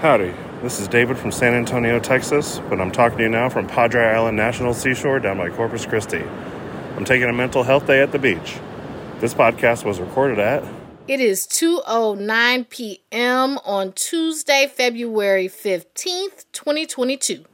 Howdy, this is David from San Antonio, Texas, but I'm talking to you now from Padre Island National Seashore down by Corpus Christi. I'm taking a mental health day at the beach. This podcast was recorded at It is 2:09 p.m. on Tuesday, February 15th, 2022.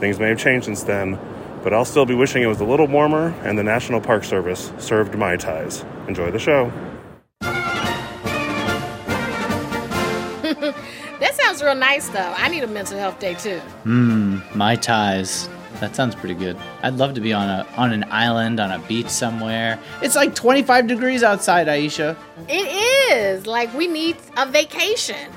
Things may have changed since then, but I'll still be wishing it was a little warmer and the National Park Service served mai tais. Enjoy the show. That sounds real nice though. I need a mental health day too. Mmm, mai tais. That sounds pretty good. I'd love to be on a on an island on a beach somewhere. It's like 25 degrees outside, Ayesha. It is like we need a vacation.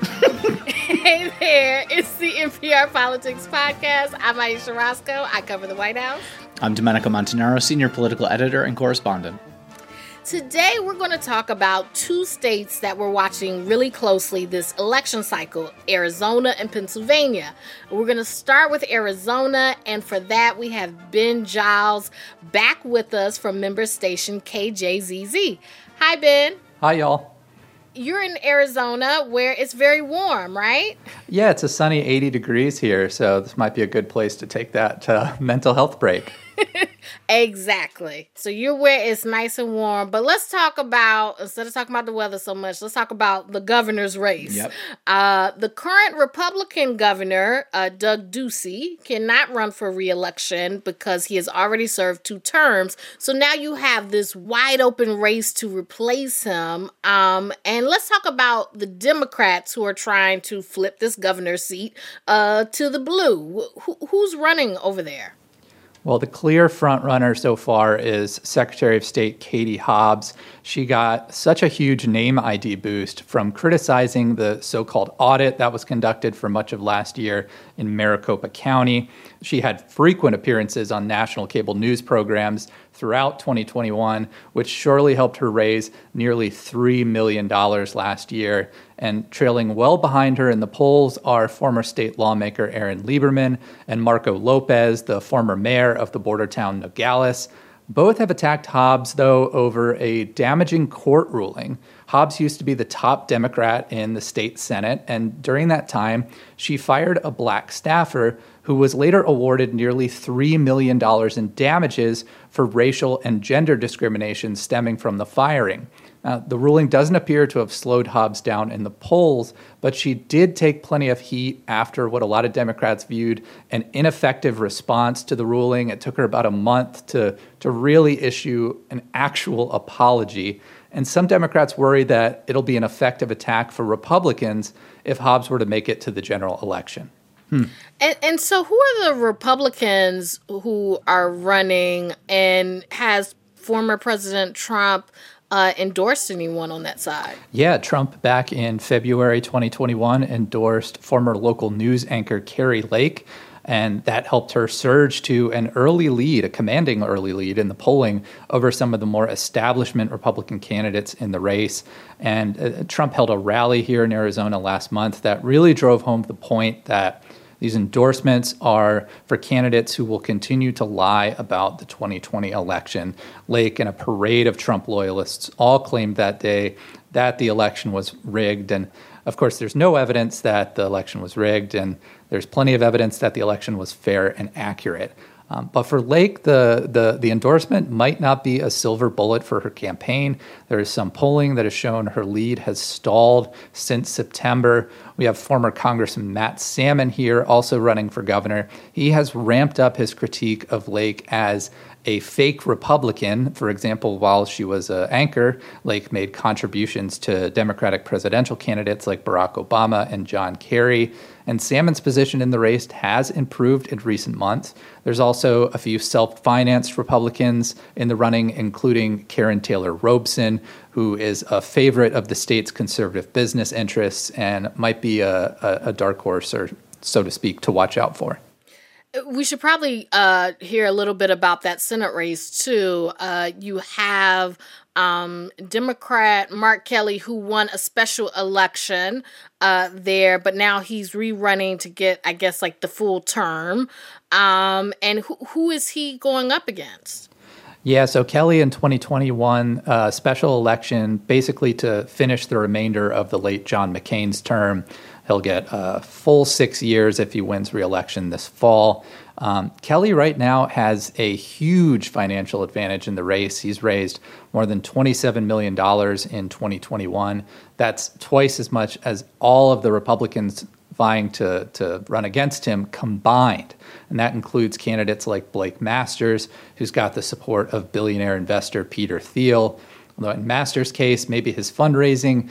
hey there, it's the NPR Politics Podcast. I'm Ayesha Rascoe. I cover the White House. I'm Domenico Montanaro, senior political editor and correspondent. Today, we're going to talk about two states that we're watching really closely this election cycle Arizona and Pennsylvania. We're going to start with Arizona, and for that, we have Ben Giles back with us from member station KJZZ. Hi, Ben. Hi, y'all. You're in Arizona where it's very warm, right? Yeah, it's a sunny 80 degrees here, so this might be a good place to take that uh, mental health break. Exactly. So you're where it's nice and warm. But let's talk about instead of talking about the weather so much, let's talk about the governor's race. Yep. Uh, the current Republican governor, uh, Doug Ducey, cannot run for reelection because he has already served two terms. So now you have this wide open race to replace him. Um, and let's talk about the Democrats who are trying to flip this governor's seat uh, to the blue. Who, who's running over there? Well, the clear frontrunner so far is Secretary of State Katie Hobbs. She got such a huge name ID boost from criticizing the so called audit that was conducted for much of last year in Maricopa County. She had frequent appearances on national cable news programs throughout 2021, which surely helped her raise nearly $3 million last year. And trailing well behind her in the polls are former state lawmaker Aaron Lieberman and Marco Lopez, the former mayor of the border town Nogales. Both have attacked Hobbs, though, over a damaging court ruling. Hobbs used to be the top Democrat in the state Senate, and during that time, she fired a black staffer who was later awarded nearly $3 million in damages for racial and gender discrimination stemming from the firing. Uh, the ruling doesn't appear to have slowed Hobbs down in the polls, but she did take plenty of heat after what a lot of Democrats viewed an ineffective response to the ruling. It took her about a month to, to really issue an actual apology. And some Democrats worry that it'll be an effective attack for Republicans if Hobbs were to make it to the general election. And, and so, who are the Republicans who are running, and has former President Trump uh, endorsed anyone on that side? Yeah, Trump back in February 2021 endorsed former local news anchor Kari Lake, and that helped her surge to an early lead, a commanding early lead in the polling over some of the more establishment Republican candidates in the race. And uh, Trump held a rally here in Arizona last month that really drove home the point that these endorsements are for candidates who will continue to lie about the 2020 election. Lake and a parade of Trump loyalists all claimed that day that the election was rigged. And of course, there's no evidence that the election was rigged, and there's plenty of evidence that the election was fair and accurate. Um, but for Lake, the, the, the endorsement might not be a silver bullet for her campaign. There is some polling that has shown her lead has stalled since September. We have former Congressman Matt Salmon here, also running for governor. He has ramped up his critique of Lake as a fake Republican. For example, while she was an anchor, Lake made contributions to Democratic presidential candidates like Barack Obama and John Kerry. And Salmon's position in the race has improved in recent months. There's also a few self financed Republicans in the running, including Karrin Taylor Robson, who is a favorite of the state's conservative business interests and might be a, a, a dark horse, or so to speak, to watch out for. We should probably uh, hear a little bit about that Senate race too. Uh, you have um, Democrat Mark Kelly, who won a special election uh, there, but now he's rerunning to get, I guess, like the full term. Um, and who, who is he going up against? Yeah, so Kelly in 2021 uh, special election basically to finish the remainder of the late John McCain's term. He'll get a full six years if he wins reelection this fall. Um, Kelly right now has a huge financial advantage in the race. He's raised more than $27 million in 2021. That's twice as much as all of the Republicans vying to, to run against him combined. And that includes candidates like Blake Masters, who's got the support of billionaire investor Peter Thiel. Although in Masters' case, maybe his fundraising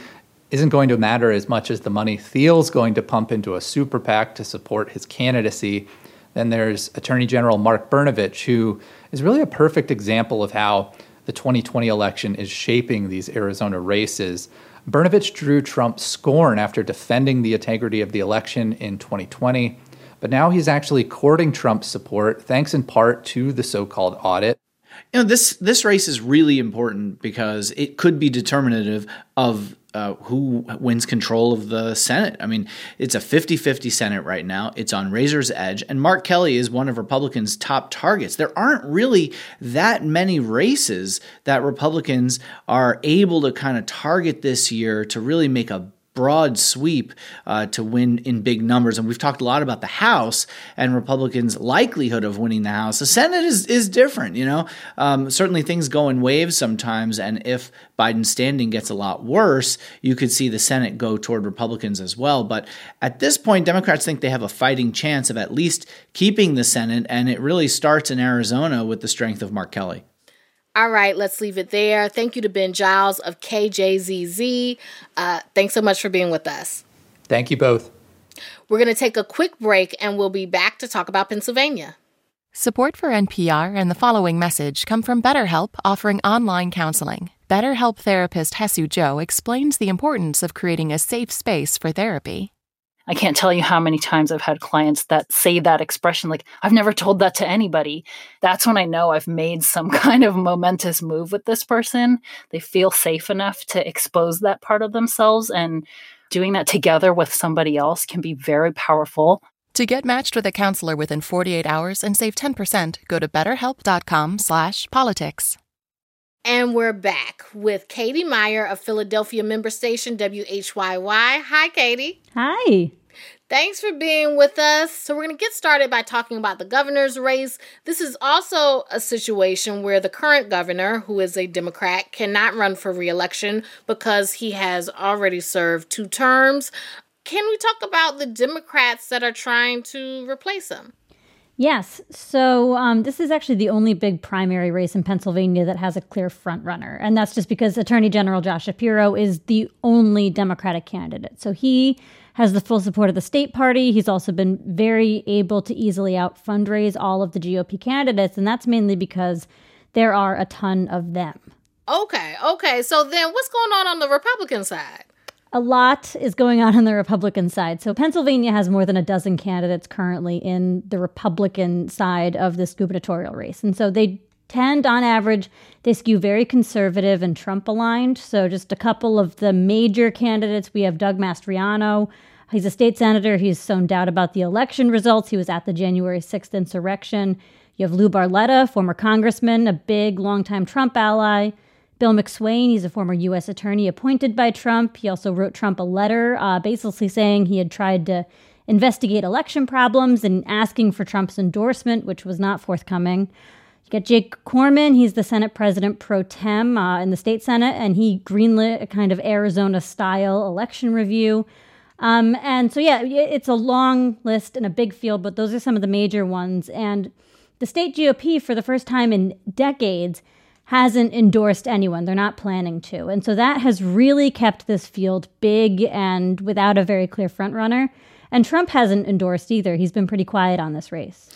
isn't going to matter as much as the money Thiel's going to pump into a super PAC to support his candidacy. Then there's Attorney General Mark Brnovich, who is really a perfect example of how the 2020 election is shaping these Arizona races. Brnovich drew Trump's scorn after defending the integrity of the election in 2020, but now he's actually courting Trump's support, thanks in part to the so called audit. You know, this this race is really important because it could be determinative of uh, who wins control of the Senate. I mean, it's a 50 50 Senate right now. It's on razor's edge. And Mark Kelly is one of Republicans' top targets. There aren't really that many races that Republicans are able to kind of target this year to really make a broad sweep uh, to win in big numbers. And we've talked a lot about the House and Republicans' likelihood of winning the House. The Senate is is different. You know, um, certainly things go in waves sometimes. And if Biden's standing gets a lot worse, you could see the Senate go toward Republicans as well. But at this point, Democrats think they have a fighting chance of at least keeping the Senate. And it really starts in Arizona with the strength of Mark Kelly. All right, let's leave it there. Thank you to Ben Giles of KJZZ. Uh, thanks so much for being with us. Thank you both. We're going to take a quick break and we'll be back to talk about Pennsylvania. Support for NPR and the following message come from BetterHelp offering online counseling. BetterHelp therapist Hesu Joe explains the importance of creating a safe space for therapy. I can't tell you how many times I've had clients that say that expression, like, I've never told that to anybody. That's when I know I've made some kind of momentous move with this person. They feel safe enough to expose that part of themselves. And doing that together with somebody else can be very powerful. To get matched with a counselor within 48 hours and save 10%, go to betterhelp.com slash politics. And we're back with Katie Meyer of Philadelphia member station WHYY. Hi, Katie. Hi. Thanks for being with us. So, we're going to get started by talking about the governor's race. This is also a situation where the current governor, who is a Democrat, cannot run for reelection because he has already served two terms. Can we talk about the Democrats that are trying to replace him? Yes. So um, this is actually the only big primary race in Pennsylvania that has a clear frontrunner. And that's just because Attorney General Josh Shapiro is the only Democratic candidate. So he has the full support of the state party. He's also been very able to easily out fundraise all of the GOP candidates. And that's mainly because there are a ton of them. Okay. Okay. So then what's going on on the Republican side? A lot is going on on the Republican side. So Pennsylvania has more than a dozen candidates currently in the Republican side of this gubernatorial race. And so they tend, on average, they skew very conservative and Trump aligned. So just a couple of the major candidates we have Doug Mastriano. He's a state senator. He's sown doubt about the election results. He was at the January 6th insurrection. You have Lou Barletta, former congressman, a big, longtime Trump ally. Bill McSwain, he's a former U.S. attorney appointed by Trump. He also wrote Trump a letter uh, basically saying he had tried to investigate election problems and asking for Trump's endorsement, which was not forthcoming. You get Jake Corman, he's the Senate president pro tem uh, in the state Senate, and he greenlit a kind of Arizona style election review. Um, and so, yeah, it's a long list and a big field, but those are some of the major ones. And the state GOP, for the first time in decades, hasn't endorsed anyone. They're not planning to. And so that has really kept this field big and without a very clear frontrunner. And Trump hasn't endorsed either. He's been pretty quiet on this race.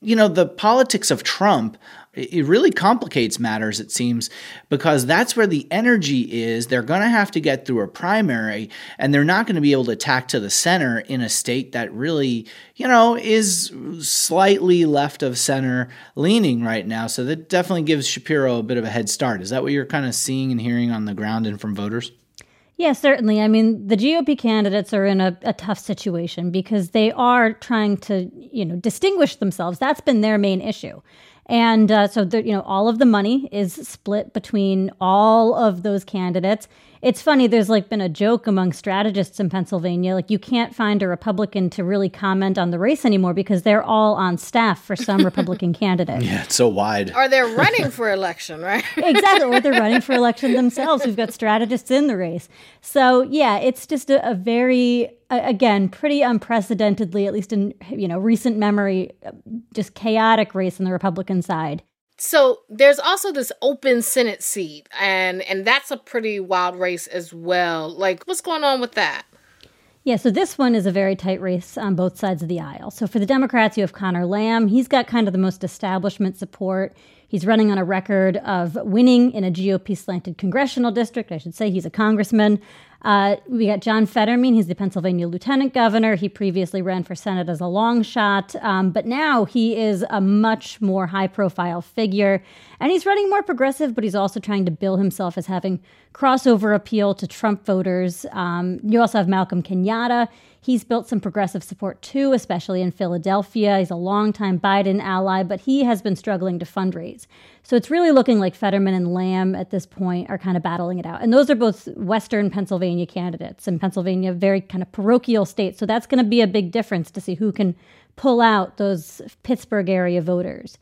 You know, the politics of Trump it really complicates matters, it seems, because that's where the energy is. They're going to have to get through a primary, and they're not going to be able to attack to the center in a state that really, you know, is slightly left of center leaning right now. So that definitely gives Shapiro a bit of a head start. Is that what you're kind of seeing and hearing on the ground and from voters? Yeah, certainly. I mean, the GOP candidates are in a, a, tough situation because they are trying to, you know, distinguish themselves. That's been their main issue. And uh, so, the, you know, all of the money is split between all of those candidates. it's funny, there's like been a joke among strategists in Pennsylvania. Like, you can't find a Republican to really comment on the race anymore because they're all on staff for some Republican candidate. Yeah, it's so wide. Or they're running for election, right? exactly. Or they're running for election themselves. We've got strategists in the race. So, yeah, it's just a, a very, again, pretty unprecedentedly, at least in you know recent memory, just chaotic race on the Republican side. So there's also this open Senate seat, and and that's a pretty wild race as well. Like, what's going on with that? Yeah, so this one is a very tight race on both sides of the aisle. So for the Democrats, you have Connor Lamb. He's got kind of the most establishment support. He's running on a record of winning in a GOP slanted congressional district. I should say he's a congressman. Uh, we got John Fetterman. He's the Pennsylvania lieutenant governor. He previously ran for Senate as a long shot, um, but now he is a much more high profile figure. And he's running more progressive, but he's also trying to bill himself as having crossover appeal to Trump voters. Um, you also have Malcolm Kenyatta. He's built some progressive support too, especially in Philadelphia. He's a longtime Biden ally, but he has been struggling to fundraise. So it's really looking like Fetterman and Lamb at this point are kind of battling it out. And those are both Western Pennsylvania candidates, and Pennsylvania, very kind of parochial state. So that's going to be a big difference to see who can pull out those Pittsburgh area voters.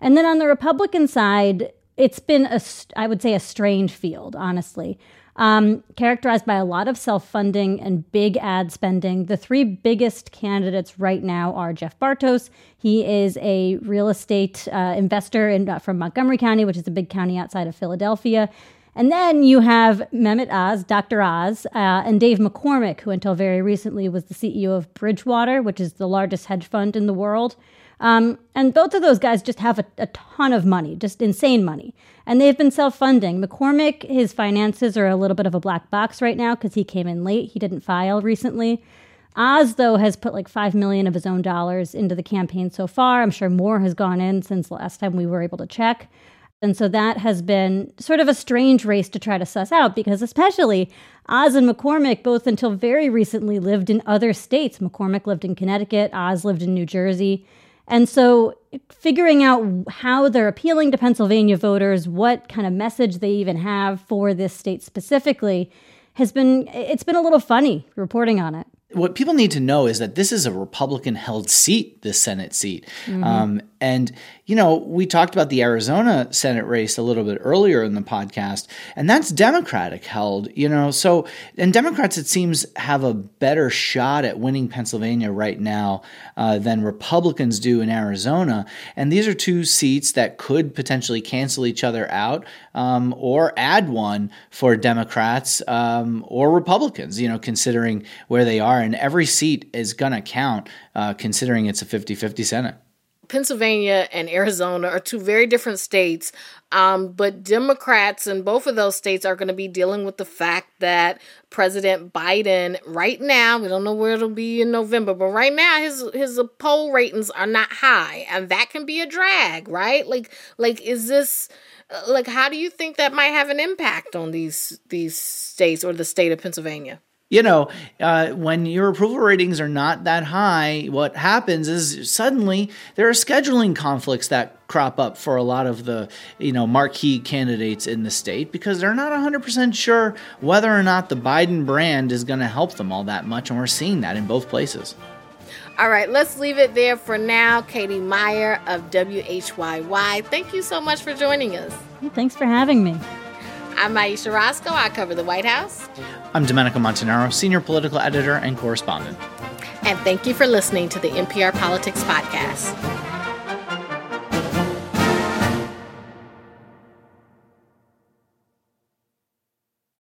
And then on the Republican side, it's been a, I would say, a strange field, honestly um, characterized by a lot of self funding and big ad spending. The three biggest candidates right now are Jeff Bartos. He is a real estate uh, investor in, uh, from Montgomery County, which is a big county outside of Philadelphia. And then you have Mehmet Oz, Dr. Oz, uh, and Dave McCormick, who until very recently was the CEO of Bridgewater, which is the largest hedge fund in the world. Um, and both of those guys just have a, a, ton of money, just insane money. And they've been self funding. McCormick, his finances are a little bit of a black box right now because he came in late. He didn't file recently. Oz, though, has put like five million of his own dollars into the campaign so far. I'm sure more has gone in since last time we were able to check. And so that has been sort of a strange race to try to suss out because, especially, Oz and McCormick both until very recently lived in other states. McCormick lived in Connecticut, Oz lived in New Jersey. And so figuring out how they're appealing to Pennsylvania voters, what kind of message they even have for this state specifically has been it's been a little funny reporting on it what people need to know is that this is a Republican held seat, this Senate seat. Mm-hmm. Um, and, you know, we talked about the Arizona Senate race a little bit earlier in the podcast, and that's Democratic held, you know. So, and Democrats, it seems, have a better shot at winning Pennsylvania right now uh, than Republicans do in Arizona. And these are two seats that could potentially cancel each other out um, or add one for Democrats um, or Republicans, you know, considering where they are. And every seat is going to count, uh, considering it's a 50 50 Senate. Pennsylvania and Arizona are two very different states, um, but Democrats in both of those states are going to be dealing with the fact that President Biden, right now, we don't know where it'll be in November, but right now his his poll ratings are not high, and that can be a drag, right? Like, like is this like how do you think that might have an impact on these these states or the state of Pennsylvania? You know, uh, when your approval ratings are not that high, what happens is suddenly there are scheduling conflicts that crop up for a lot of the, you know, marquee candidates in the state because they're not 100% sure whether or not the Biden brand is going to help them all that much. And we're seeing that in both places. All right, let's leave it there for now. Katie Meyer of WHYY. Thank you so much for joining us. Thanks for having me. I'm Ayesha Rascoe. I cover the White House. I'm Domenico Montanaro, senior political editor and correspondent. And thank you for listening to the NPR Politics Podcast.